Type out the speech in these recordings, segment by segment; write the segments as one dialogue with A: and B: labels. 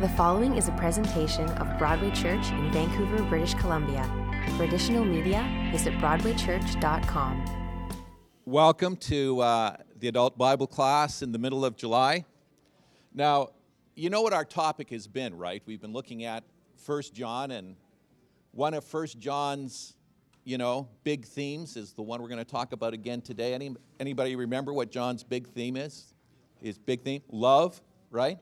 A: The following is a presentation of Broadway Church in Vancouver, British Columbia. For additional media, visit BroadwayChurch.com.
B: Welcome to uh, the adult Bible class in the middle of July. Now, you know what our topic has been, right? We've been looking at First John, and one of First John's, you know, big themes is the one we're going to talk about again today. Any, anybody remember what John's big theme is? His big theme? Love, right?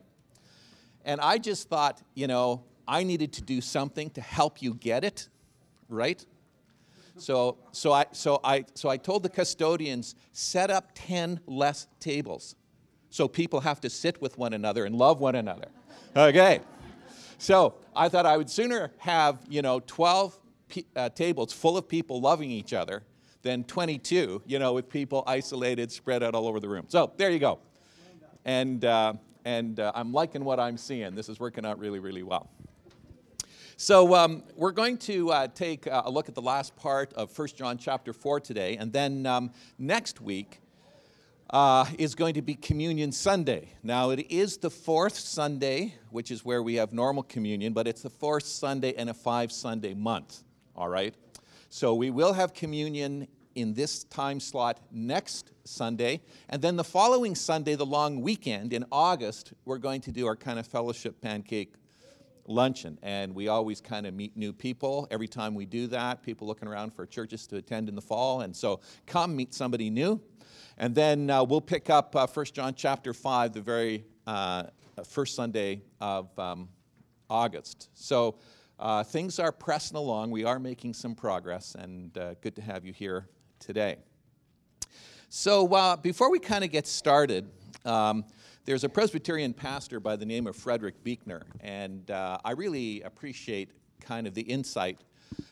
B: And I just thought, you know, I needed to do something to help you get it, right? So, so, I, so, I, so I told the custodians, set up 10 less tables so people have to sit with one another and love one another. Okay. So I thought I would sooner have, you know, 12 uh, tables full of people loving each other than 22, you know, with people isolated, spread out all over the room. So there you go. And, uh, and uh, I'm liking what I'm seeing. This is working out really, really well. So um, we're going to uh, take a look at the last part of 1 John chapter 4 today, and then um, next week uh, is going to be Communion Sunday. Now, it is the fourth Sunday, which is where we have normal communion, but it's the fourth Sunday in a five Sunday month, all right? So we will have communion in this time slot next Sunday. And then the following Sunday, the long weekend in August, we're going to do our kind of fellowship pancake luncheon. And we always kind of meet new people every time we do that, people looking around for churches to attend in the fall. And so come meet somebody new. And then uh, we'll pick up uh, 1 John chapter 5, the very uh, first Sunday of um, August. So uh, things are pressing along. We are making some progress, and uh, good to have you here today. So uh, before we kind of get started, um, there's a Presbyterian pastor by the name of Frederick Buechner, and uh, I really appreciate kind of the insight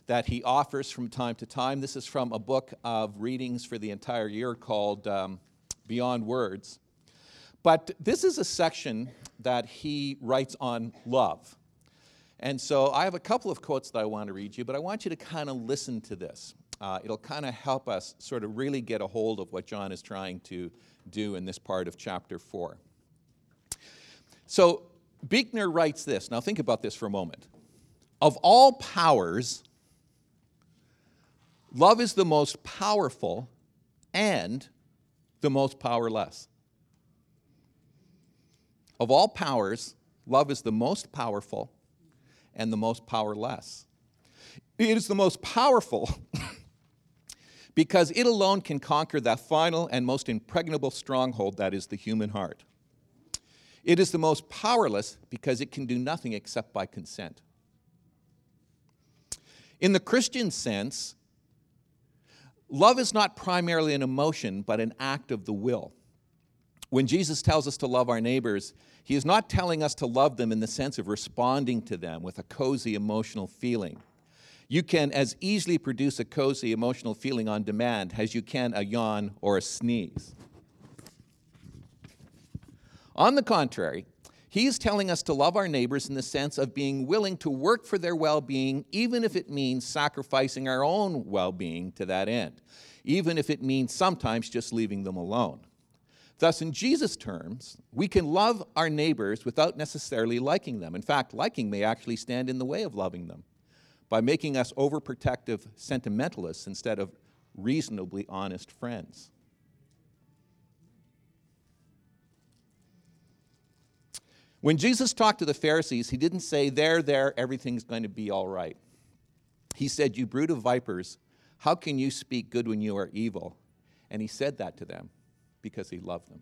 B: that he offers from time to time. This is from a book of readings for the entire year called um, Beyond Words. But this is a section that he writes on love. And so I have a couple of quotes that I want to read you, but I want you to kind of listen to this uh, it'll kind of help us sort of really get a hold of what John is trying to do in this part of chapter 4. So Buechner writes this. Now think about this for a moment. Of all powers, love is the most powerful and the most powerless. Of all powers, love is the most powerful and the most powerless. It is the most powerful because it alone can conquer that final and most impregnable stronghold that is the human heart. It is the most powerless because it can do nothing except by consent. In the Christian sense, love is not primarily an emotion, but an act of the will. When Jesus tells us to love our neighbors, he is not telling us to love them in the sense of responding to them with a cozy emotional feeling. You can as easily produce a cozy emotional feeling on demand as you can a yawn or a sneeze. On the contrary, he is telling us to love our neighbors in the sense of being willing to work for their well being, even if it means sacrificing our own well being to that end, even if it means sometimes just leaving them alone. Thus, in Jesus' terms, we can love our neighbors without necessarily liking them. In fact, liking may actually stand in the way of loving them by making us overprotective sentimentalists instead of reasonably honest friends. When Jesus talked to the Pharisees, he didn't say, There, there, everything's going to be all right. He said, You brood of vipers, how can you speak good when you are evil? And he said that to them because he loved them.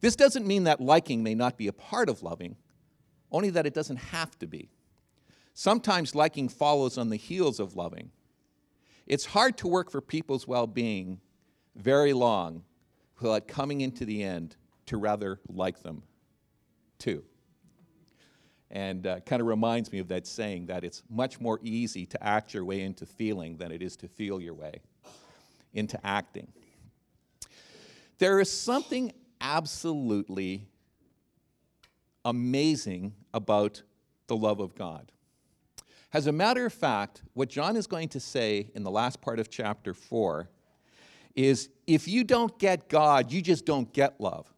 B: This doesn't mean that liking may not be a part of loving, only that it doesn't have to be. Sometimes liking follows on the heels of loving. It's hard to work for people's well being very long without coming into the end to rather like them too. And uh, kind of reminds me of that saying that it's much more easy to act your way into feeling than it is to feel your way into acting. There is something absolutely amazing about the love of God. As a matter of fact, what John is going to say in the last part of chapter 4 is if you don't get God, you just don't get love.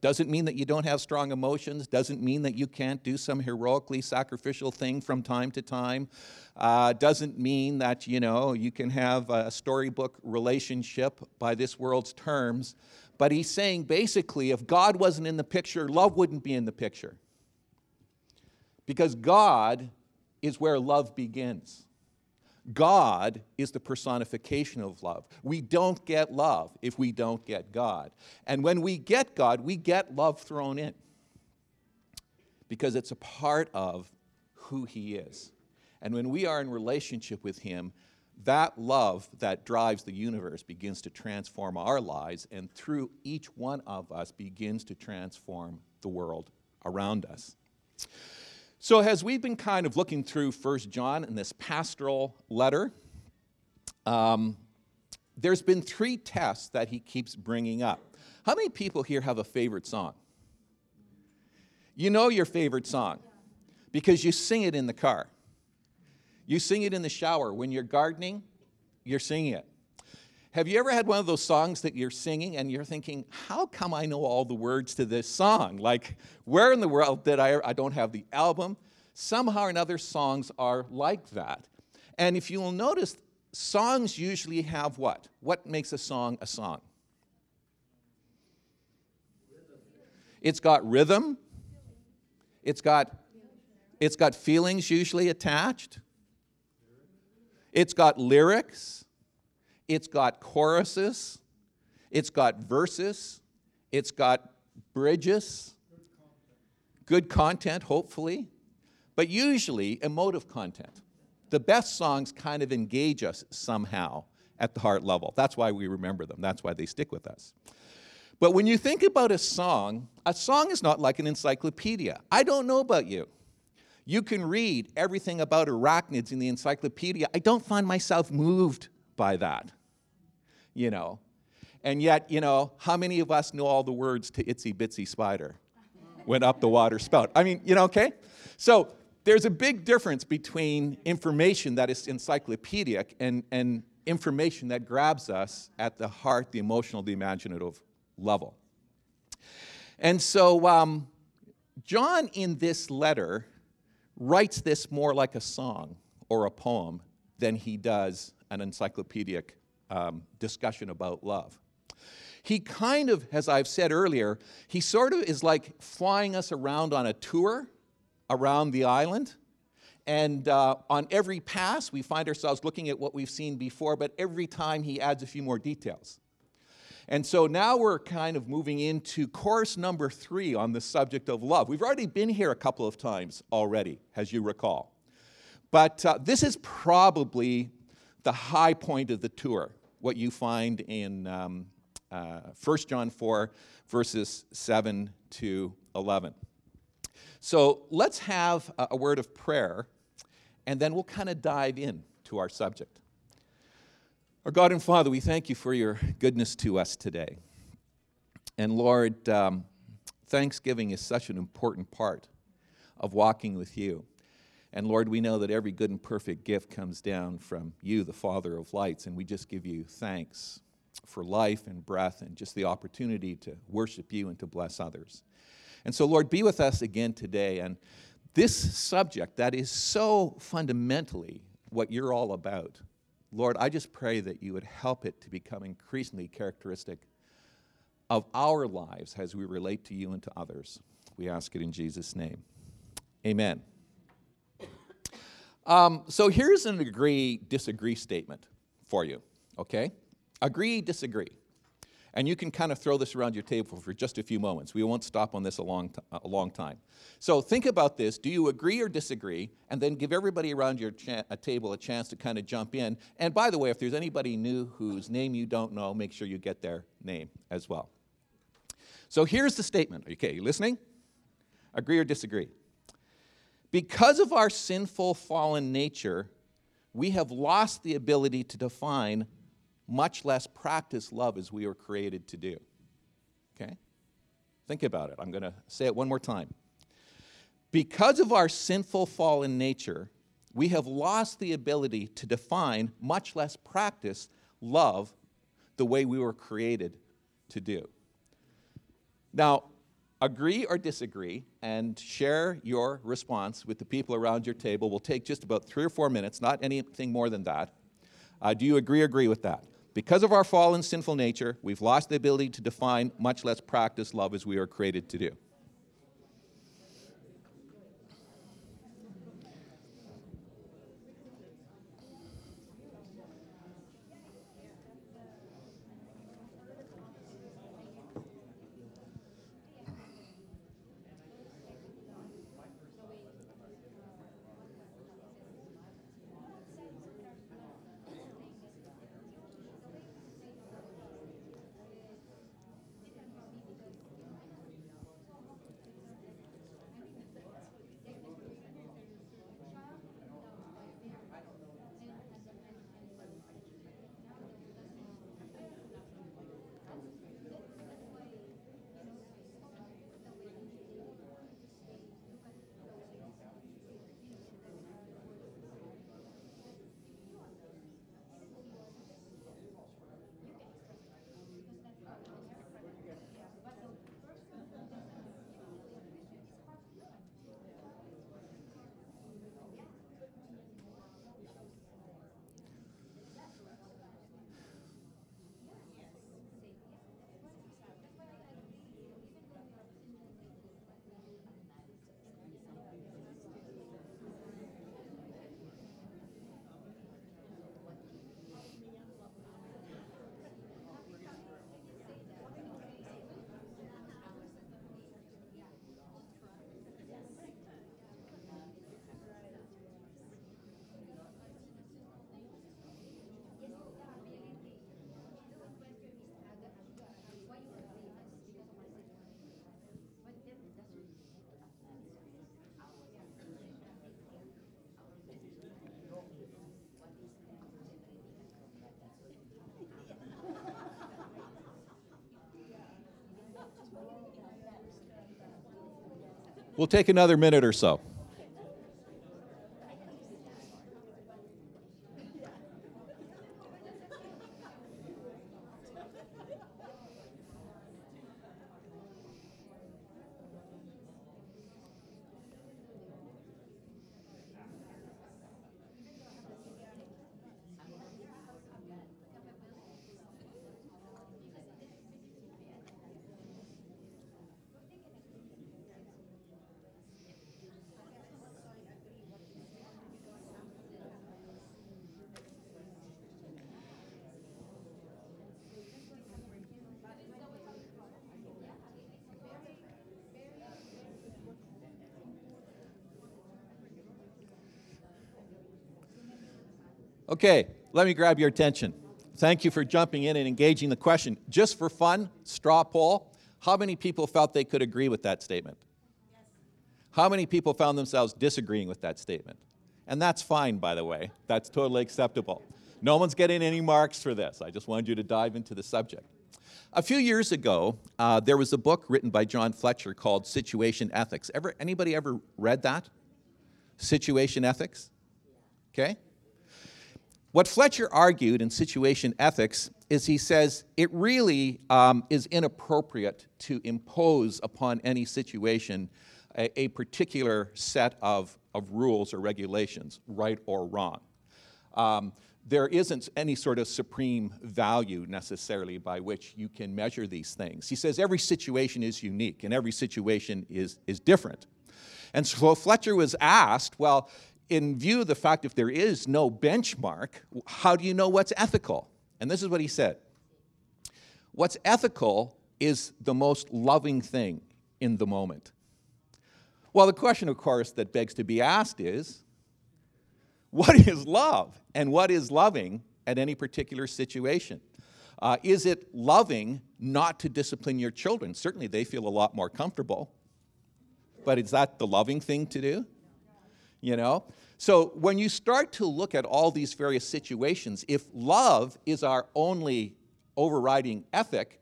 B: Doesn't mean that you don't have strong emotions, doesn't mean that you can't do some heroically sacrificial thing from time to time. Uh, doesn't mean that, you know, you can have a storybook relationship by this world's terms. But he's saying basically, if God wasn't in the picture, love wouldn't be in the picture. Because God is where love begins. God is the personification of love. We don't get love if we don't get God. And when we get God, we get love thrown in because it's a part of who He is. And when we are in relationship with Him, that love that drives the universe begins to transform our lives, and through each one of us begins to transform the world around us. So, as we've been kind of looking through First John in this pastoral letter, um, there's been three tests that he keeps bringing up. How many people here have a favorite song? You know your favorite song because you sing it in the car. You sing it in the shower. When you're gardening, you're singing it. Have you ever had one of those songs that you're singing and you're thinking, how come I know all the words to this song? Like, where in the world did I? I don't have the album. Somehow or another, songs are like that. And if you will notice, songs usually have what? What makes a song a song? It's got rhythm. It's got, it's got feelings usually attached. It's got lyrics, it's got choruses, it's got verses, it's got bridges, good content, hopefully, but usually emotive content. The best songs kind of engage us somehow at the heart level. That's why we remember them, that's why they stick with us. But when you think about a song, a song is not like an encyclopedia. I don't know about you. You can read everything about arachnids in the encyclopedia. I don't find myself moved by that, you know. And yet, you know, how many of us know all the words to Itsy Bitsy Spider? Went up the water spout. I mean, you know, okay? So there's a big difference between information that is encyclopedic and, and information that grabs us at the heart, the emotional, the imaginative level. And so, um, John in this letter writes this more like a song or a poem than he does an encyclopedic um, discussion about love. He kind of, as I've said earlier, he sort of is like flying us around on a tour around the island. And uh, on every pass, we find ourselves looking at what we've seen before, but every time he adds a few more details. And so now we're kind of moving into course number three on the subject of love. We've already been here a couple of times already, as you recall. But uh, this is probably the high point of the tour, what you find in um, uh, 1 John 4, verses 7 to 11. So let's have a, word of prayer, and then we'll kind of dive in to our subject. Our God and Father, we thank you for your goodness to us today. And Lord, um, Thanksgiving is such an important part of walking with you. And Lord, we know that every good and perfect gift comes down from you, the Father of lights, and we just give you thanks for life and breath and just the opportunity to worship you and to bless others. And so, Lord, be with us again today. And this subject that is so fundamentally what you're all about Lord, I just pray that you would help it to become increasingly characteristic of our lives as we relate to you and to others. We ask it in Jesus' name. Amen. Um, so here's an agree disagree statement for you, okay? Agree, disagree. And you can kind of throw this around your table for just a few moments. We won't stop on this a long, t- a long time. So think about this. Do you agree or disagree? And then give everybody around your cha- a table a chance to kind of jump in. And by the way, if there's anybody new whose name you don't know, make sure you get their name as well. So here's the statement. Okay, you listening? Agree or disagree? Because of our sinful, fallen nature, we have lost the ability to define much less practice love as we were created to do. Okay? Think about it. I'm going to say it one more time. Because of our sinful fallen nature, we have lost the ability to define, much less practice, love the way we were created to do. Now, agree or disagree and share your response with the people around your table. We'll take just about three or four minutes, not anything more than that. Uh, do you agree agree with that? Because of our fallen sinful nature, we've lost the ability to define, much less practice love as we are created to do. We'll take another minute or so. Okay, let me grab your attention. Thank you for jumping in and engaging the question. Just for fun, straw poll, how many people felt they could agree with that statement? How many people found themselves disagreeing with that statement? And that's fine, by the way. That's totally acceptable. No one's getting any marks for this. I just wanted you to dive into the subject. A few years ago, uh, there was a book written by John Fletcher called Situation Ethics. Ever, anybody ever read that? Situation Ethics? Okay? What Fletcher argued in situation ethics is he says it really um, is inappropriate to impose upon any situation a, a, particular set of, of rules or regulations, right or wrong. Um, there isn't any sort of supreme value necessarily by which you can measure these things. He says every situation is unique and every situation is, is different. And so Fletcher was asked, well, in view of the fact if there is no benchmark, how do you know what's ethical? And this is what he said What's ethical is the most loving thing in the moment. Well, the question, of course, that begs to be asked is what is love and what is loving at any particular situation? Uh, is it loving not to discipline your children? Certainly, they feel a lot more comfortable. But is that the loving thing to do? You know? So when you start to look at all these various situations, if love is our only overriding ethic,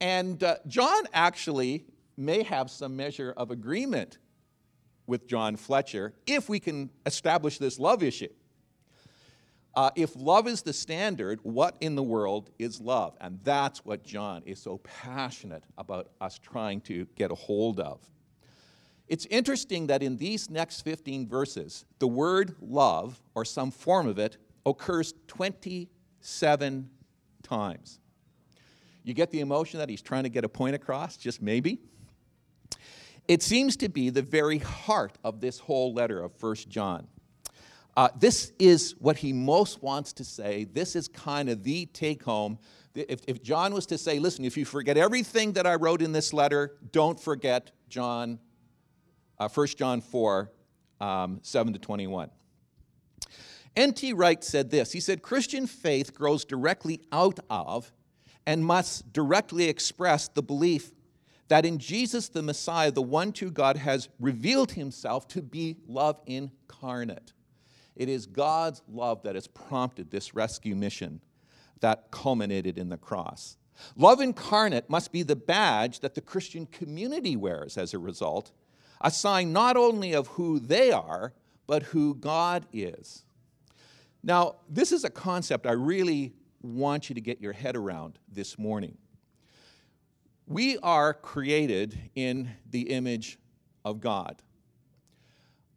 B: and uh, John actually may have some measure of agreement with John Fletcher if we can establish this love issue. Uh, if love is the standard, what in the world is love? And that's what John is so passionate about us trying to get a hold of. It's interesting that in these next 15 verses, the word love, or some form of it, occurs 27 times. You get the emotion that he's trying to get a point across, just maybe? It seems to be the very heart of this whole letter of 1 John. Uh, this is what he most wants to say. This is kind of the take home. If, if John was to say, listen, if you forget everything that I wrote in this letter, don't forget John, uh, 1 John 4, um, 7 to 21. N.T. Wright said this He said, Christian faith grows directly out of and must directly express the belief that in Jesus the Messiah, the one true God, has revealed himself to be love incarnate. It is God's love that has prompted this rescue mission that culminated in the cross. Love incarnate must be the badge that the Christian community wears as a result, a sign not only of who they are, but who God is. Now, this is a concept I really want you to get your head around this morning. We are created in the image of God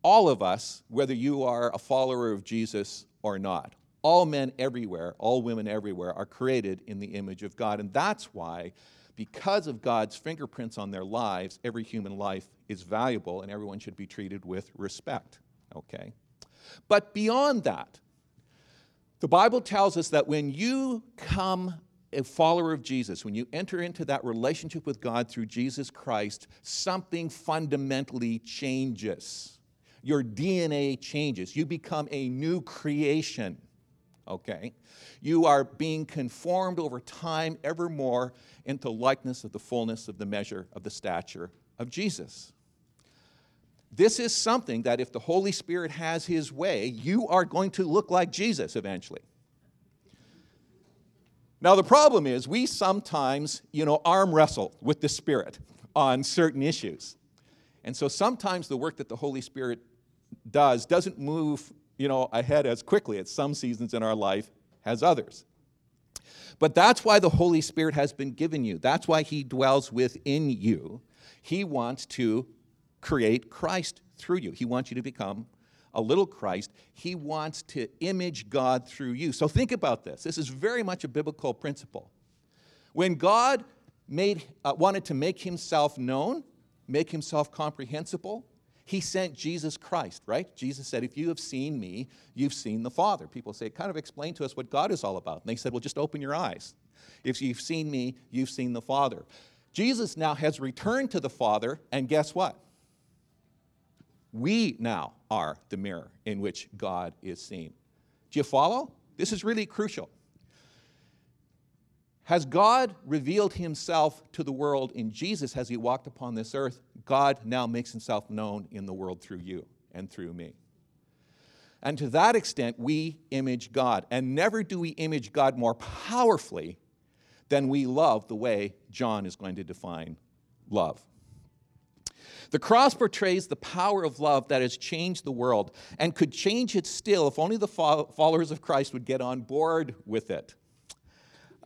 B: all of us, whether you are a follower of Jesus or not, all men everywhere, all women everywhere are created in the image of God. And that's why, because of God's fingerprints on their lives, every human life is valuable and everyone should be treated with respect. Okay? But beyond that, the Bible tells us that when you come a follower of Jesus, when you enter into that relationship with God through Jesus Christ, something fundamentally changes your DNA changes. You become a new creation, okay? You are being conformed over time ever more into likeness of the fullness of the measure of the stature of Jesus. This is something that if the Holy Spirit has His way, you are going to look like Jesus eventually. Now, the problem is we sometimes, you know, arm wrestle with the Spirit on certain issues. And so sometimes the work that the Holy Spirit does doesn't move you know, ahead as quickly as some seasons in our life has others. But that's why the Holy Spirit has been given you. That's why He dwells within you. He wants to create Christ through you. He wants you to become a little Christ. He wants to image God through you. So think about this. This is very much a biblical principle. When God made, uh, wanted to make Himself known, make Himself comprehensible, he sent Jesus Christ, right? Jesus said, If you have seen me, you've seen the Father. People say, Kind of explain to us what God is all about. And they said, Well, just open your eyes. If you've seen me, you've seen the Father. Jesus now has returned to the Father, and guess what? We now are the mirror in which God is seen. Do you follow? This is really crucial. Has God revealed himself to the world in Jesus as he walked upon this earth? God now makes himself known in the world through you and through me. And to that extent, we image God. And never do we image God more powerfully than we love the way John is going to define love. The cross portrays the power of love that has changed the world and could change it still if only the followers of Christ would get on board with it.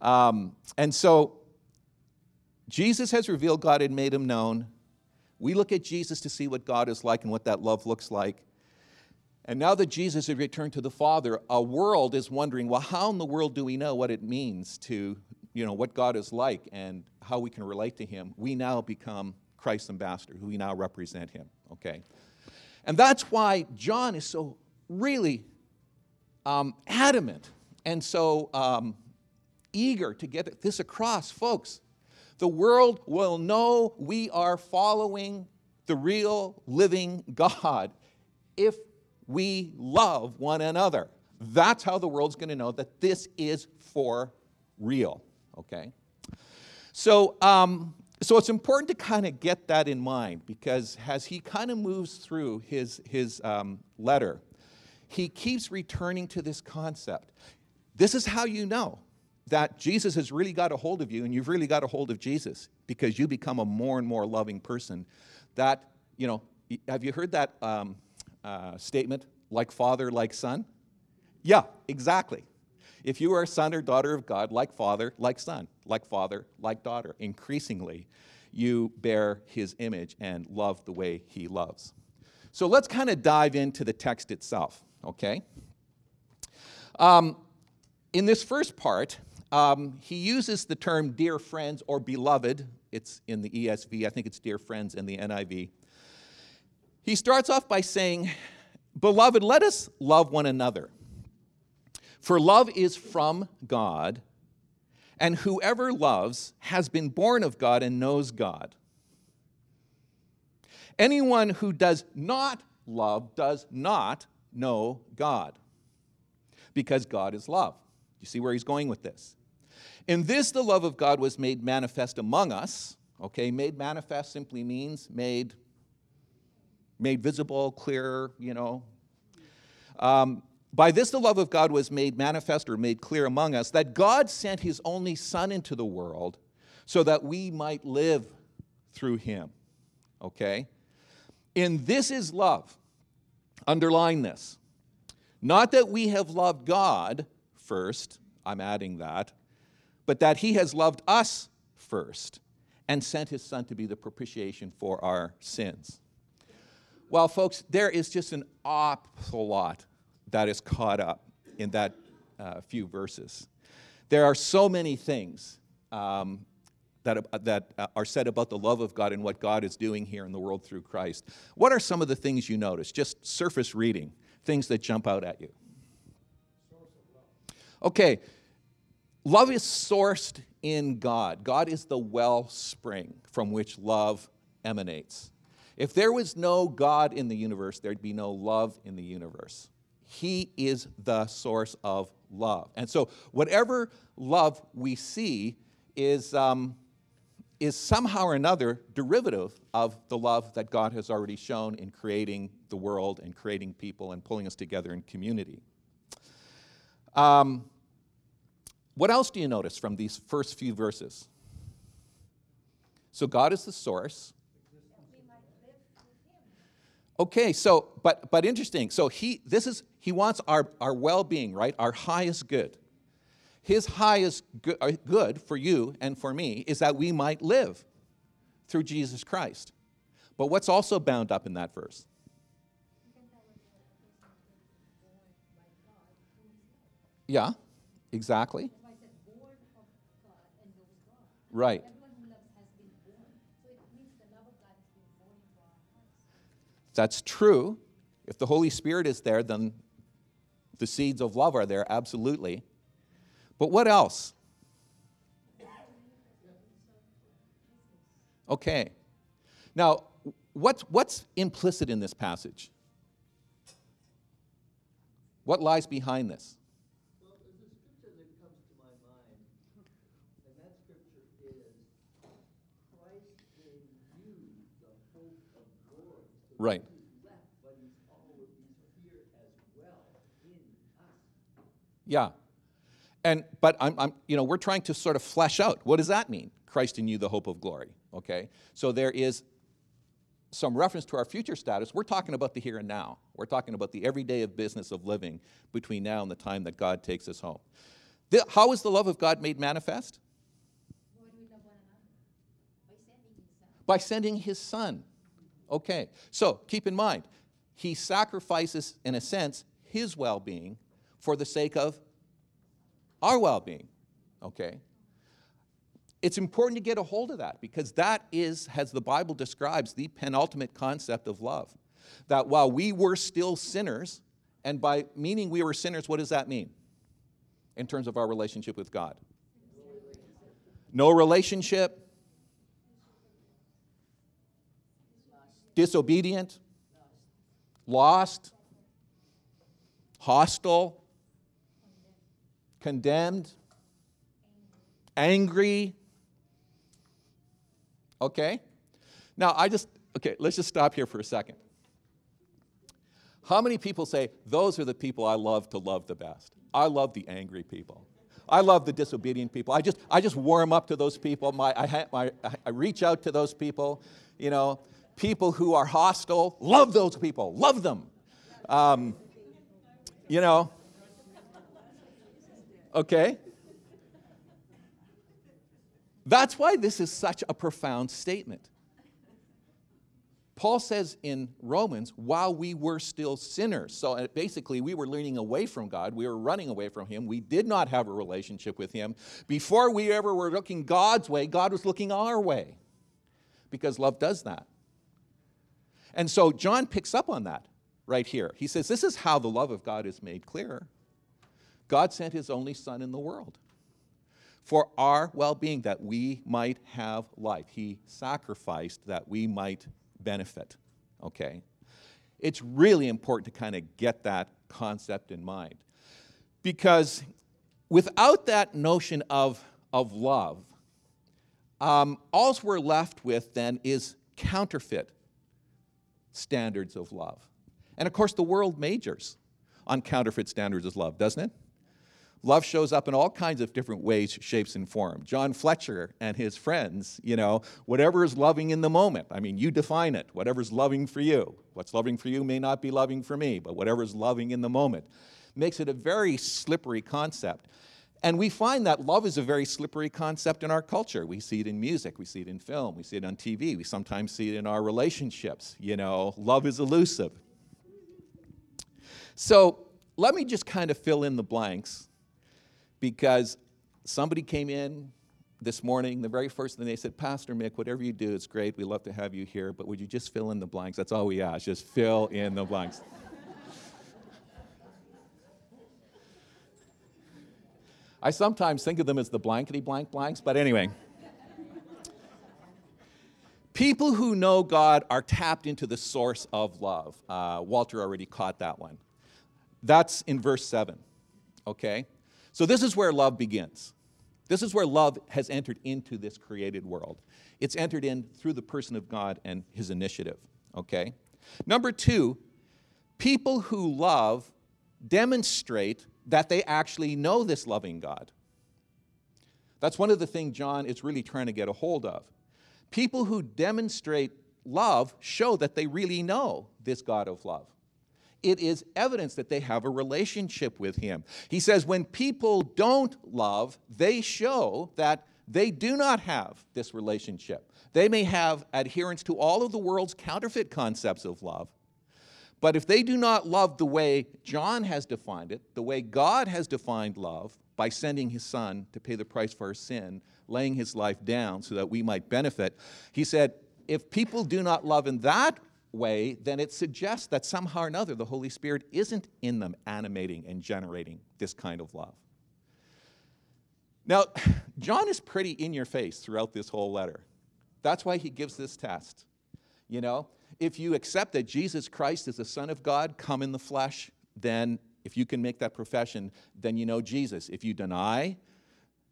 B: Um, and so Jesus has revealed God and made him known. We look at Jesus to see what God is like and what that love looks like. And now that Jesus has returned to the Father, a world is wondering, well, how in the world do we know what it means to, you know, what God is like and how we can relate to Him? We now become Christ's ambassador, who we now represent Him, okay? And that's why John is so really um, adamant and so um, eager to get this across, folks. The world will know we are following the real living God if we love one another. That's how the world's going to know that this is for real, okay? So, um, so it's important to kind of get that in mind because as he kind of moves through his, his um, letter, he keeps returning to this concept. This is how you know that Jesus has really got a hold of you and you've really got a hold of Jesus because you become a more and more loving person. That, you know, have you heard that um, uh, statement, like father, like son? Yeah, exactly. If you are a son or daughter of God, like father, like son, like father, like daughter, increasingly you bear his image and love the way he loves. So let's kind of dive into the text itself, okay? Um, in this first part, um, he uses the term dear friends or beloved. It's in the ESV, I think it's dear friends in the NIV. He starts off by saying, Beloved, let us love one another. For love is from God, and whoever loves has been born of God and knows God. Anyone who does not love does not know God, because God is love. You see where he's going with this? In this, the love of God was made manifest among us. Okay, made manifest simply means made, made visible, clear, you know. Um, by this, the love of God was made manifest or made clear among us that God sent his only Son into the world so that we might live through him. Okay? In this is love. Underline this. Not that we have loved God first, I'm adding that, but that he has loved us first and sent his Son to be the propitiation for our sins. Well, folks, there is just an awful lot that is caught up in that uh, few verses. There are so many things um, that, uh, that uh, are said about the love of God and what God is doing here in the world through Christ. What are some of the things you notice? Just surface reading, things that jump out at you. Okay, love is sourced in God. God is the wellspring from which love emanates. If there was no God in the universe, there'd be no love in the universe. He is the source of love. And so, whatever love we see is, um, is somehow or another derivative of the love that God has already shown in creating the world and creating people and pulling us together in community. Um, what else do you notice from these first few verses? So, God is the source. Okay, so but but interesting. So he this is he wants our, our well-being, right? Our highest good. His highest uh, good for you and for me is that we might live through Jesus Christ. But what's also bound up in that verse? Yeah, exactly. Right. That's true. If the Holy Spirit is there, then the seeds of love are there, absolutely. But what else? Okay. Now, what's, what's implicit in this passage? What lies behind this? Right. Yeah. And but I'm, I'm, you know, we're trying to sort of flesh out what does that mean? Christ in you, the hope of glory. Okay. So there is some reference to our future status. We're talking about the here and now. We're talking about the everyday of business of living between now and the time that God takes us home. The, how is the love of God made manifest? By sending his son. Okay, so keep in mind, he sacrifices, in a sense, his well being for the sake of our well being. Okay? It's important to get a hold of that because that is, as the Bible describes, the penultimate concept of love. That while we were still sinners, and by meaning we were sinners, what does that mean in terms of our relationship with God? No relationship, disobedient, lost, hostile, condemned, angry. Okay? Now, I just, okay, let's just stop here for a second. How many people say, those are the people I love to love the best? I love the angry people. I love the disobedient people. I just, I just warm up to those people. My, I, my, I reach out to those people. You know, people who are hostile, love those people, love them. Um, you know, Okay? That's why this is such a profound statement. Paul says in Romans, while we were still sinners, so uh, basically we were leaning away from God, we were running away from Him, we did not have a relationship with Him. Before we ever were looking God's way, God was looking our way, because love does that. And so John picks up on that right here. He says, This is how the love of God is made clear. God sent His only Son in the world for our well being, that we might have life. He sacrificed that we might benefit. Okay? It's really important to kind of get that concept in mind. Because without that notion of, of love, um, all we're left with then is counterfeit standards of love. And of course, the world majors on counterfeit standards of love, doesn't it? Love shows up in all kinds of different ways, shapes, and forms. John Fletcher and his friends, you know, whatever is loving in the moment. I mean, you define it. Whatever's loving for you. What's loving for you may not be loving for me, but whatever's loving in the moment makes it a very slippery concept. And we find that love is a very slippery concept in our culture. We see it in music, we see it in film, we see it on TV, we sometimes see it in our relationships. You know, love is elusive. So let me just kind of fill in the blanks because somebody came in this morning, the very first thing they said, Pastor Mick, whatever you do, it's great. We love to have you here, but would you just fill in the blanks? That's all we ask, just fill in the blanks. I sometimes think of them as the blankety blank blanks, but anyway. People who know God are tapped into the source of love. Uh, Walter already caught that one. That's in verse 7, okay? So, this is where love begins. This is where love has entered into this created world. It's entered in through the person of God and his initiative, okay? Number two, people who love demonstrate that they actually know this loving God. That's one of the things John is really trying to get a hold of. People who demonstrate love show that they really know this God of love it is evidence that they have a relationship with Him. He says, when people don't love, they show that they do not have this relationship. They may have adherence to all of the world's counterfeit concepts of love, but if they do not love the way John has defined it, the way God has defined love, by sending his son to pay the price for our sin, laying his life down so that we might benefit, he said, if people do not love in that way, then it suggests that somehow or another the Holy Spirit isn't in them animating and generating this kind of love. Now, John is pretty in your face throughout this whole letter. That's why he gives this test. You know, if you accept that Jesus Christ is the Son of God, come in the flesh, then if you can make that profession, then you know Jesus. If you deny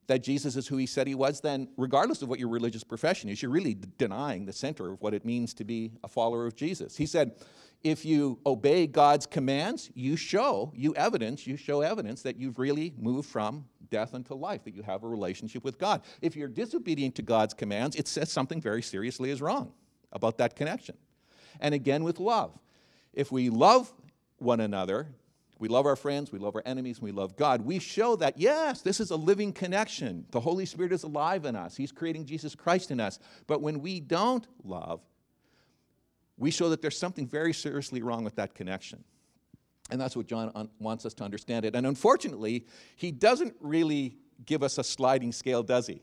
B: that Jesus is who he said he was, then regardless of what your religious profession is, you're really denying the center of what it means to be a follower of Jesus. He said, if you obey God's commands, you show, you evidence, you show evidence that you've really moved from death unto life, that you have a relationship with God. If you're disobedient to God's commands, it says something very seriously is wrong about that connection. And again, with love. If we love one another, we love our friends, we love our enemies, we love God. We show that, yes, this is a living connection. The Holy Spirit is alive in us, He's creating Jesus Christ in us. But when we don't love, we show that there's something very seriously wrong with that connection. And that's what John wants us to understand it. And unfortunately, he doesn't really give us a sliding scale, does he?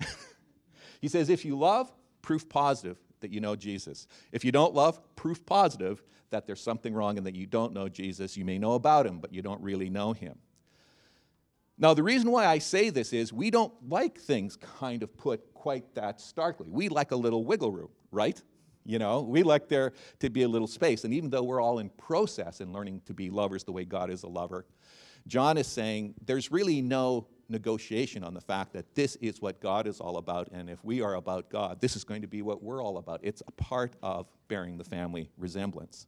B: he says, if you love, proof positive that you know Jesus. If you don't love, proof positive that there's something wrong and that you don't know Jesus. You may know about him, but you don't really know him. Now, the reason why I say this is we don't like things kind of put quite that starkly. We like a little wiggle room, right? You know, we like there to be a little space. And even though we're all in process in learning to be lovers the way God is a lover, John is saying there's really no negotiation on the fact that this is what God is all about, and if we are about God, this is going to be what we're all about. It's a part of bearing the family resemblance.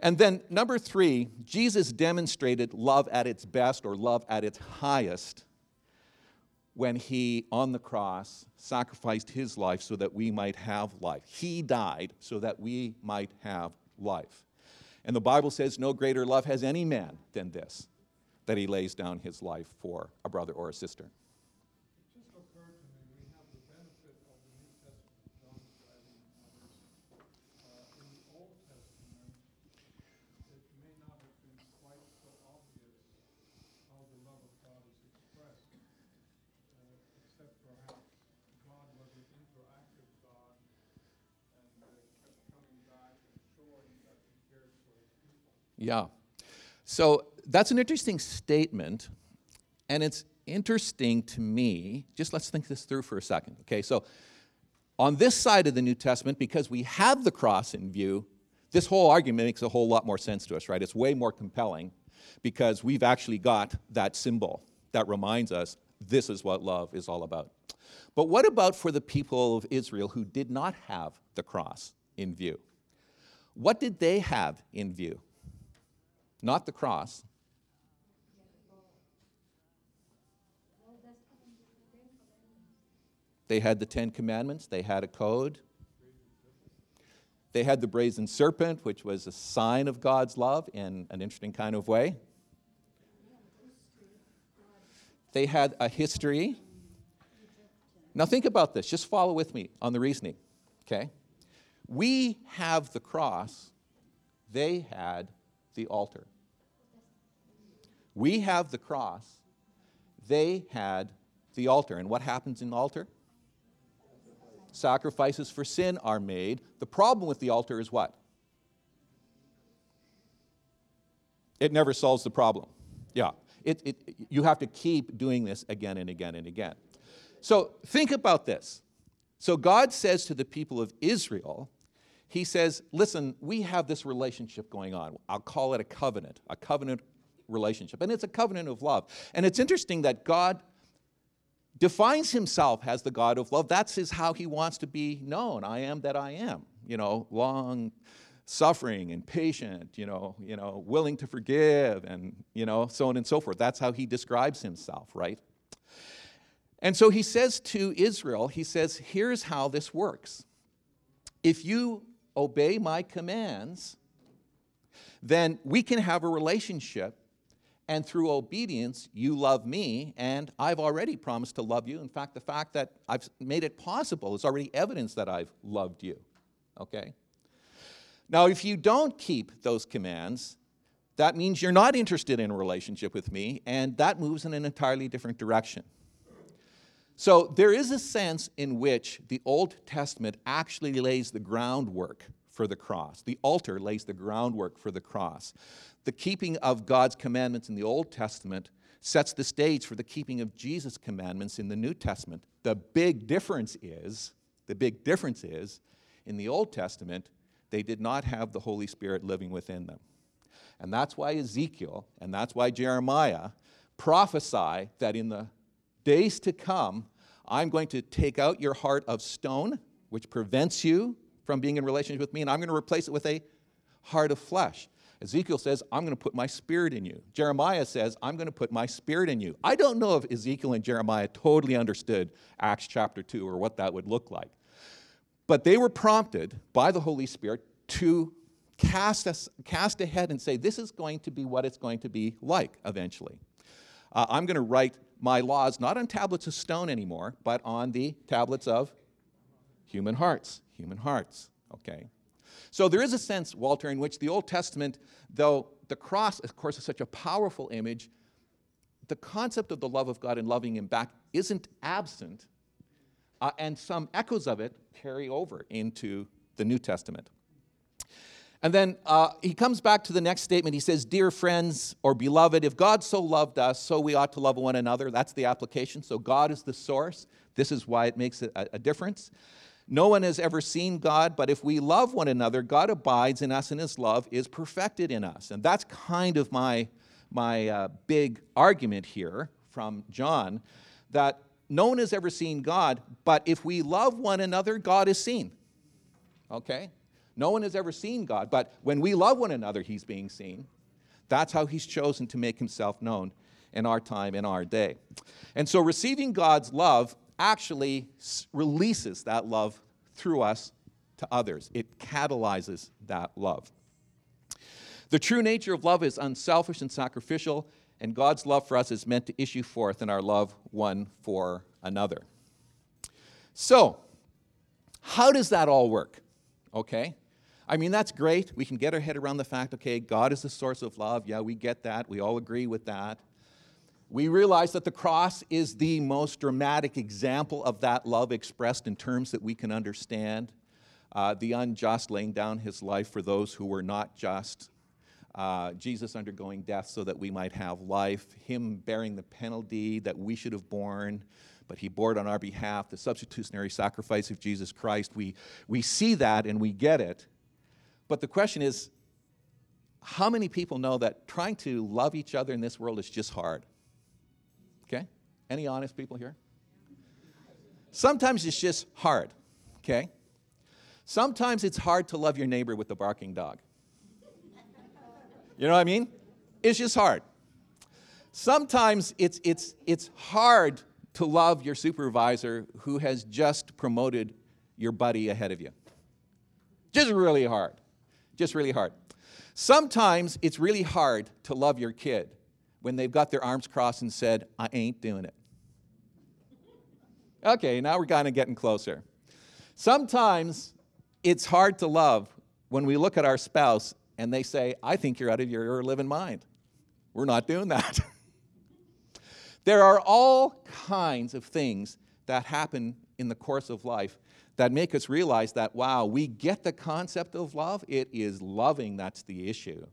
B: And then, number three, Jesus demonstrated love at its best or love at its highest when he, on the cross, sacrificed his life so that we might have life. He died so that we might have life. And the Bible says, No greater love has any man than this, that he lays down his life for a brother or a sister. Yeah. So that's an interesting statement, and it's interesting to me. Just let's think this through for a second. Okay, so on this side of the New Testament, because we have the cross in view, this whole argument makes a whole lot more sense to us, right? It's way more compelling because we've actually got that symbol that reminds us this is what love is all about. But what about for the people of Israel who did not have the cross in view? What did they have in view? Not the cross. They had the Ten Commandments, they had a code. They had the brazen serpent, which was a sign of God's love in an interesting kind of way. They had a history. Now, think about this. Just follow with me on the reasoning, okay? We have the cross, they had the altar. We have the cross, they had the altar. And what happens in the altar? Sacrifices for sin are made. The problem with the altar is what? It never solves the problem. Yeah. It, it, you have to keep doing this again and again and again. So think about this. So God says to the people of Israel, He says, Listen, we have this relationship going on. I'll call it a covenant, a covenant relationship. And it's a covenant of love. And it's interesting that God defines himself as the God of love. That's his, how he wants to be known. I am that I am. You know, long suffering and patient, you know, you know, willing to forgive and, you know, so on and so forth. That's how he describes himself, right? And so he says to Israel, he says, here's how this works. If you obey my commands, then we can have a relationship and through obedience, you love me, and I've already promised to love you. In fact, the fact that I've made it possible is already evidence that I've loved you. Okay? Now, if you don't keep those commands, that means you're not interested in a relationship with me, and that moves in an entirely different direction. So, there is a sense in which the Old Testament actually lays the groundwork for the cross. The altar lays the groundwork for the cross. The keeping of God's commandments in the Old Testament sets the stage for the keeping of Jesus' commandments in the New Testament. The big difference is, the big difference is, in the Old Testament, they did not have the Holy Spirit living within them. And that's why Ezekiel and that's why Jeremiah prophesy that in the days to come, I'm going to take out your heart of stone, which prevents you from being in relationship with me, and I'm going to replace it with a heart of flesh. Ezekiel says, I'm going to put my spirit in you. Jeremiah says, I'm going to put my spirit in you. I don't know if Ezekiel and Jeremiah totally understood Acts chapter 2 or what that would look like. But they were prompted by the Holy Spirit to cast, us, cast ahead and say, this is going to be what it's going to be like eventually. Uh, I'm going to write my laws not on tablets of stone anymore, but on the tablets of human hearts. Human hearts, okay? So there is a sense, Walter, in which the Old Testament, though the cross, of course, is such a powerful image, the concept of the love of God and loving Him back isn't absent, uh, and some echoes of it carry over into the New Testament. And then uh, he comes back to the next statement. He says, Dear friends or beloved, if God so loved us, so we ought to love one another. That's the application. So God is the source. This is why it makes a, a difference. No one has ever seen God, but if we love one another, God abides in us and his love is perfected in us. And that's kind of my, my uh, big argument here from John that no one has ever seen God, but if we love one another, God is seen. Okay? No one has ever seen God, but when we love one another, he's being seen. That's how he's chosen to make himself known in our time, in our day. And so receiving God's love actually releases that love through us to others. It catalyzes that love. The true nature of love is unselfish and sacrificial, and God's love for us is meant to issue forth in our love one for another. So, how does that all work? Okay? I mean, that's great. We can get our head around the fact, okay, God is the source of love. Yeah, we get that. We all agree with that. We realize that the cross is the most dramatic example of that love expressed in terms that we can understand. Uh, the unjust laying down his life for those who were not just uh, Jesus undergoing death so that we might have life, Him bearing the penalty that we should have borne, but He bore it on our behalf, the substitutionary sacrifice of Jesus Christ. We, we see that and we get it. But the question is how many people know that trying to love each other in this world is just hard? Any honest people here? Sometimes it's just hard, okay? Sometimes it's hard to love your neighbor with the barking dog. You know what I mean? It's just hard. Sometimes it's, it's, it's hard to love your supervisor who has just promoted your buddy ahead of you. Just really hard. Just really hard. Sometimes it's really hard to love your kid when they've got their arms crossed and said, I ain't doing it. Okay, now we're kind of getting closer. Sometimes it's hard to love when we look at our spouse and they say, I think you're out of your living mind. We're not doing that. there are all kinds of things that happen in the course of life that make us realize that, wow, we get the concept of love. It is loving that's the issue.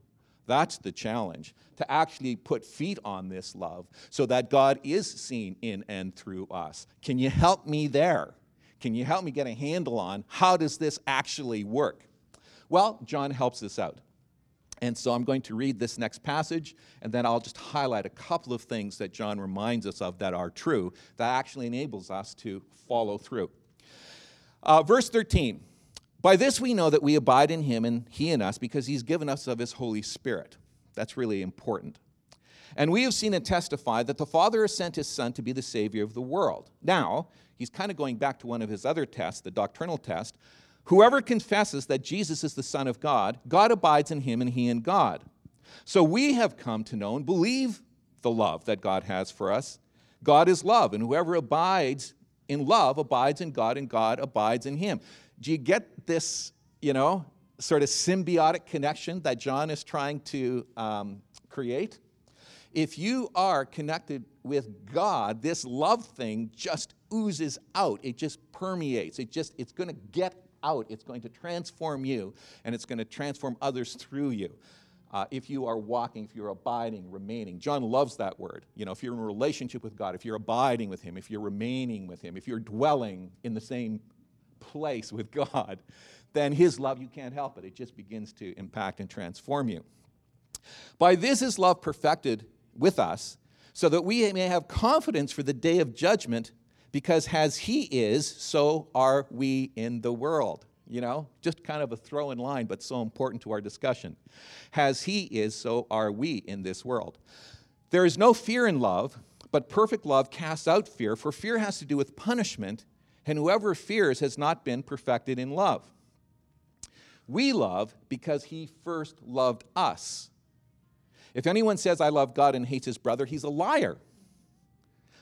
B: That's the challenge, to actually put feet on this love so that God is seen in and through us. Can you help me there? Can you help me get a handle on how does this actually work? Well, John helps us out. And so I'm going to read this next passage, and then I'll just highlight a couple of things that John reminds us of that are true, that actually enables us to follow through. Uh, verse 13 By this we know that we abide in him and he in us, because he's given us of his Holy Spirit. That's really important. And we have seen and testified that the Father has sent his Son to be the Savior of the world. Now, he's kind of going back to one of his other tests, the doctrinal test, Whoever confesses that Jesus is the Son of God, God abides in him and he in God. So we have come to know and believe the love that God has for us. God is love, and whoever abides in love abides in God, and God abides in him. Do you get this, you know, sort of symbiotic connection that John is trying to um, create? If you are connected with God, this love thing just oozes out. It just permeates. It just, it's going to get out. It's going to transform you, and it's going to transform others through you. Uh, if you are walking, if you're abiding, remaining. John loves that word. You know, if you're in a relationship with God, if you're abiding with Him, if you're remaining with Him, if you're dwelling in the same place with God, then His love, you can't help it. It just begins to impact and transform you. By this is love perfected with us, so that we may have confidence for the day of judgment because as he is, so are we in the world. You know, just kind of a throw in line, but so important to our discussion. As he is, so are we in this world. There is no fear in love, but perfect love casts out fear, for fear has to do with punishment, and whoever fears has not been perfected in love. We love because he first loved us. If anyone says, I love God and hates his brother, he's a liar.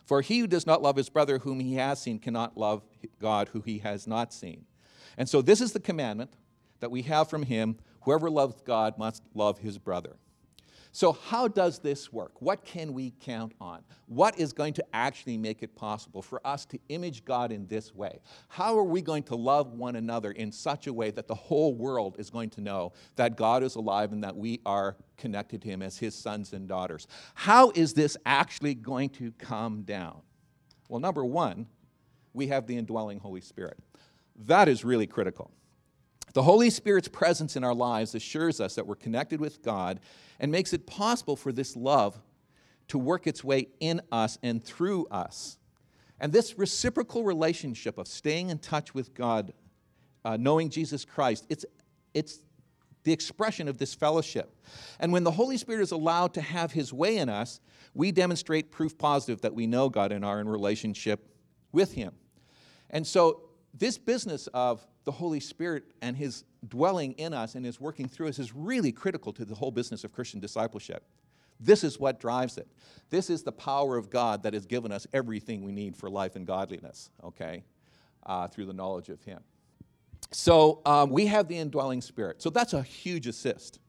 B: For he who does not love his brother whom he has seen cannot love God who he has not seen. And so this is the commandment that we have from him whoever loves God must love his brother. So, how does this work? What can we count on? What is going to actually make it possible for us to image God in this way? How are we going to love one another in such a way that the whole world is going to know that God is alive and that we are connected to Him as His sons and daughters? How is this actually going to come down? Well, number one, we have the indwelling Holy Spirit. That is really critical. The Holy Spirit's presence in our lives assures us that we're connected with God and makes it possible for this love to work its way in us and through us. And this reciprocal relationship of staying in touch with God, uh, knowing Jesus Christ, it's, it's the expression of this fellowship. And when the Holy Spirit is allowed to have his way in us, we demonstrate proof positive that we know God and are in relationship with him. And so, this business of the Holy Spirit and His dwelling in us and His working through us is really critical to the whole business of Christian discipleship. This is what drives it. This is the power of God that has given us everything we need for life and godliness, okay, uh, through the knowledge of Him. So um, we have the indwelling spirit. So that's a huge assist.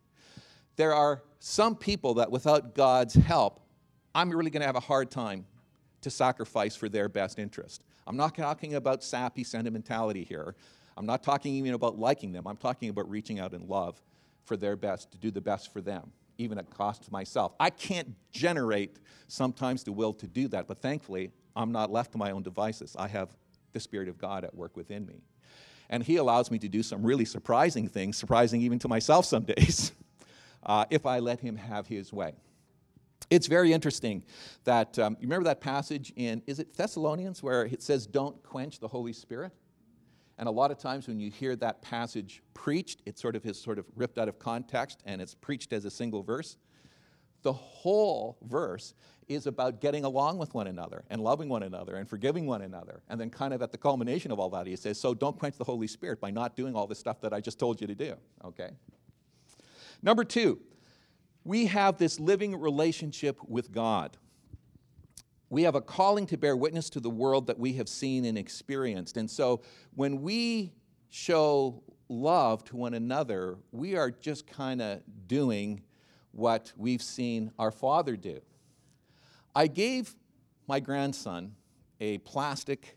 B: There are some people that without God's help, I'm really going to have a hard time to sacrifice for their best interest. I'm not talking about sappy sentimentality here. I'm not talking even about liking them. I'm talking about reaching out in love for their best, to do the best for them, even at cost to myself. I can't generate sometimes the will to do that, but thankfully, I'm not left to my own devices. I have the Spirit of God at work within me. And He allows me to do some really surprising things, surprising even to myself some days, uh, if I let Him have His way. It's very interesting that, um, you remember that passage in, is it Thessalonians, where it says, Don't quench the Holy Spirit? And a lot of times when you hear that passage preached, it sort of is sort of ripped out of context and it's preached as a single verse. The whole verse is about getting along with one another and loving one another and forgiving one another. And then, kind of at the culmination of all that, he says, So don't quench the Holy Spirit by not doing all this stuff that I just told you to do. Okay? Number two, we have this living relationship with God. We have a calling to bear witness to the world that we have seen and experienced. And so when we show love to one another, we are just kind of doing what we've seen our Father do. I gave my grandson a plastic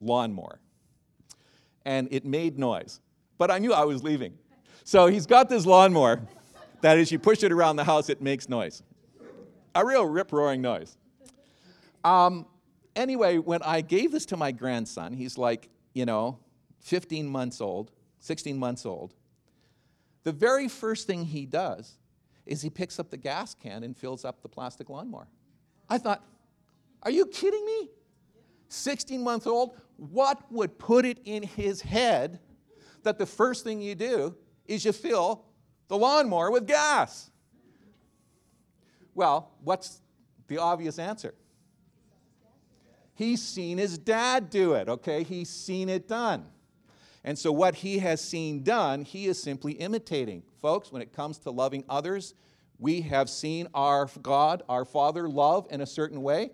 B: lawnmower, and it made noise, but I knew I was leaving. So he's got this lawnmower that as you push it around the house, it makes noise. A real rip roaring noise. Um, anyway, when I gave this to my grandson, he's like, you know, 15 months old, 16 months old. The very first thing he does is he picks up the gas can and fills up the plastic lawnmower. I thought, are you kidding me? 16 months old? What would put it in his head that the first thing you do is you fill the lawnmower with gas? Well, what's the obvious answer? He's seen his dad do it, okay? He's seen it done. And so, what he has seen done, he is simply imitating. Folks, when it comes to loving others, we have seen our God, our Father, love in a certain way,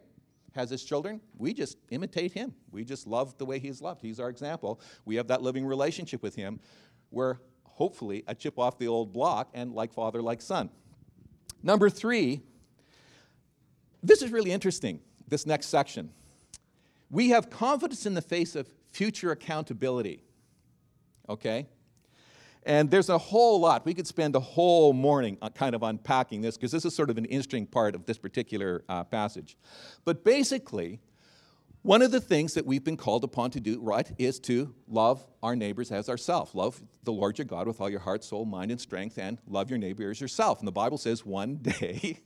B: has his children. We just imitate him. We just love the way he's loved. He's our example. We have that living relationship with him. We're hopefully a chip off the old block and like father, like son. Number three, this is really interesting, this next section. We have confidence in the face of future accountability. Okay? And there's a whole lot. We could spend a whole morning uh, kind of unpacking this because this is sort of an interesting part of this particular uh, passage. But basically, one of the things that we've been called upon to do, right, is to love our neighbors as ourselves. Love the Lord your God with all your heart, soul, mind, and strength, and love your neighbor as yourself. And the Bible says one day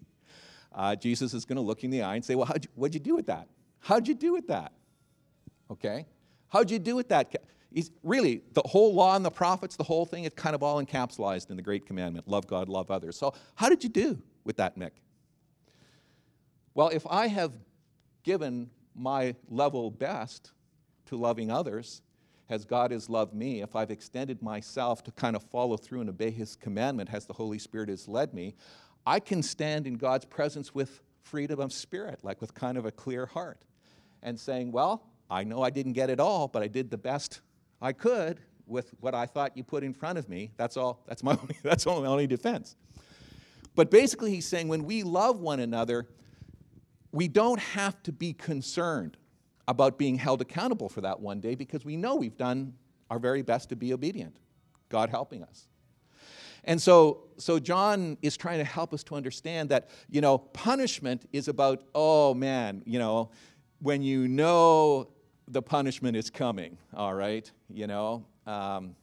B: uh, Jesus is going to look in the eye and say, Well, how'd you, what'd you do with that? How'd you do with that? Okay? How'd you do with that? He's really, the whole law and the prophets, the whole thing, it's kind of all encapsulated in the great commandment love God, love others. So, how did you do with that, Mick? Well, if I have given my level best to loving others, as God has loved me, if I've extended myself to kind of follow through and obey His commandment as the Holy Spirit has led me, I can stand in God's presence with freedom of spirit, like with kind of a clear heart, and saying, Well, I know I didn't get it all, but I did the best I could with what I thought you put in front of me. That's all. That's my only, that's my only defense. But basically, he's saying when we love one another, we don't have to be concerned about being held accountable for that one day because we know we've done our very best to be obedient, God helping us. And so, so John is trying to help us to understand that, you know, punishment is about, oh man, you know, when you know the punishment is coming, all right? You know, um,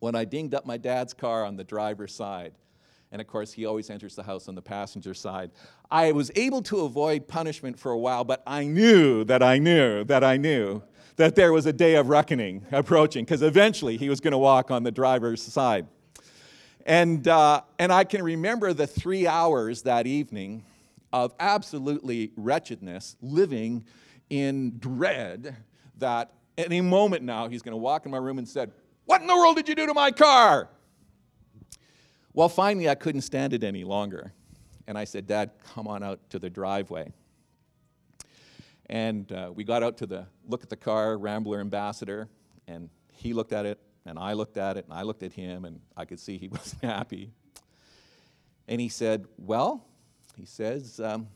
B: when I dinged up my dad's car on the driver's side, and of course, he always enters the house on the passenger side. I was able to avoid punishment for a while, but I knew that I knew that I knew that there was a day of reckoning approaching, because eventually he was going to walk on the driver's side. And, uh, and I can remember the three hours that evening of absolutely wretchedness, living in dread that any moment now he's going to walk in my room and said, "What in the world did you do to my car?" Well, finally I couldn't stand it any longer. And I said, Dad, come on out to the driveway. And uh, we got out to the look at the car, Rambler Ambassador, and he looked at it, and I looked at it, and I looked at him, and I could see he wasn't happy. And he said, Well, he says, um,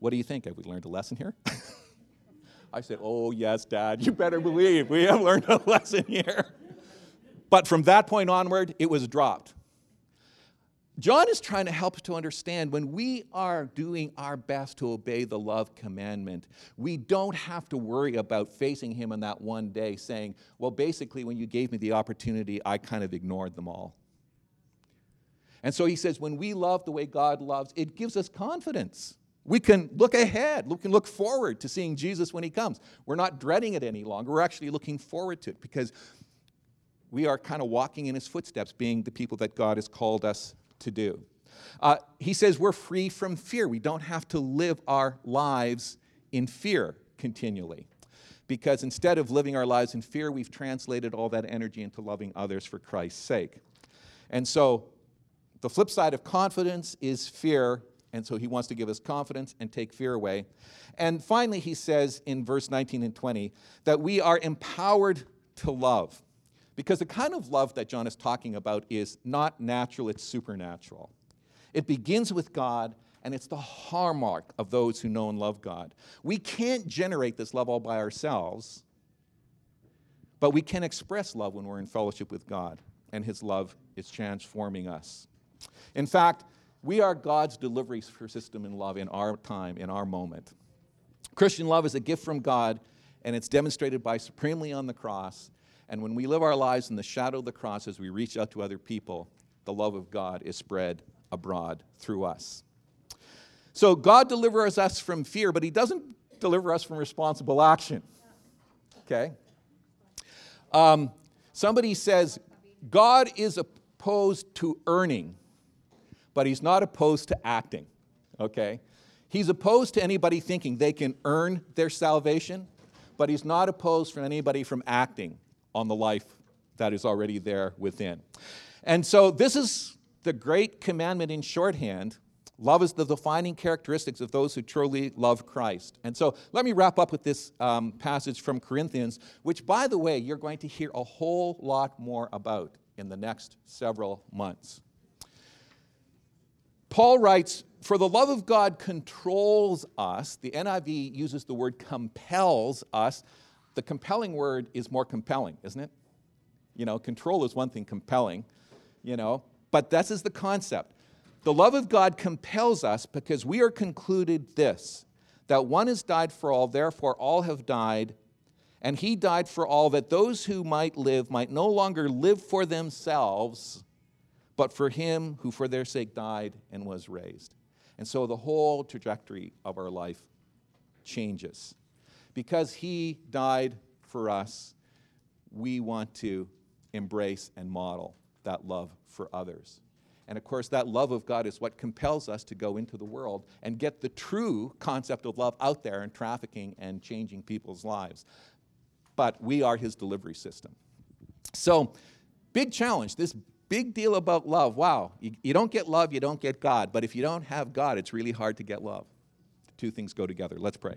B: What do you think? Have we learned a lesson here? I said, Oh, yes, Dad, you better believe we have learned a lesson here. But from that point onward, it was dropped. John is trying to help us to understand when we are doing our best to obey the love commandment, we don't have to worry about facing him on that one day saying, Well, basically, when you gave me the opportunity, I kind of ignored them all. And so he says, when we love the way God loves, it gives us confidence. We can look ahead, we can look forward to seeing Jesus when he comes. We're not dreading it any longer, we're actually looking forward to it because we are kind of walking in his footsteps, being the people that God has called us to do. Uh, he says we're free from fear. We don't have to live our lives in fear continually. Because instead of living our lives in fear, we've translated all that energy into loving others for Christ's sake. And so the flip side of confidence is fear. And so he wants to give us confidence and take fear away. And finally, he says in verse 19 and 20 that we are empowered to love. Because the kind of love that John is talking about is not natural, it's supernatural. It begins with God, and it's the hallmark of those who know and love God. We can't generate this love all by ourselves, but we can express love when we're in fellowship with God, and His love is transforming us. In fact, we are God's delivery system in love in our time, in our moment. Christian love is a gift from God, and it's demonstrated by supremely on the cross and when we live our lives in the shadow of the cross as we reach out to other people, the love of God is spread abroad through us. So God delivers us from fear, but He doesn't deliver us from responsible action. Okay? Um, somebody says God is opposed to earning, but He's not opposed to acting. Okay? He's opposed to anybody thinking they can earn their salvation, but He's not opposed for anybody from acting on the life that is already there within. And so, this is the great commandment in shorthand. Love is the defining characteristics of those who truly love Christ. And so, let me wrap up with this um, passage from Corinthians, which, by the way, you're going to hear a whole lot more about in the next several months. Paul writes, For the love of God controls us. The NIV uses the word compels us the compelling word is more compelling, isn't it? You know, control is one thing, compelling, you know, but this is the concept. The love of God compels us because we are concluded this that one has died for all, therefore all have died, and he died for all, that those who might live might no longer live for themselves, but for him who for their sake died and was raised. And so the whole trajectory of our life changes because he died for us, we want to embrace and model that love for others. And of course, that love of God is what compels us to go into the world and get the true concept of love out there and trafficking and changing people's lives. But we are his delivery system. So, big challenge, this big deal about love. Wow, you, you don't get love, you don't get God. But if you don't have God, it's really hard to get love. The two things go together. Let's pray.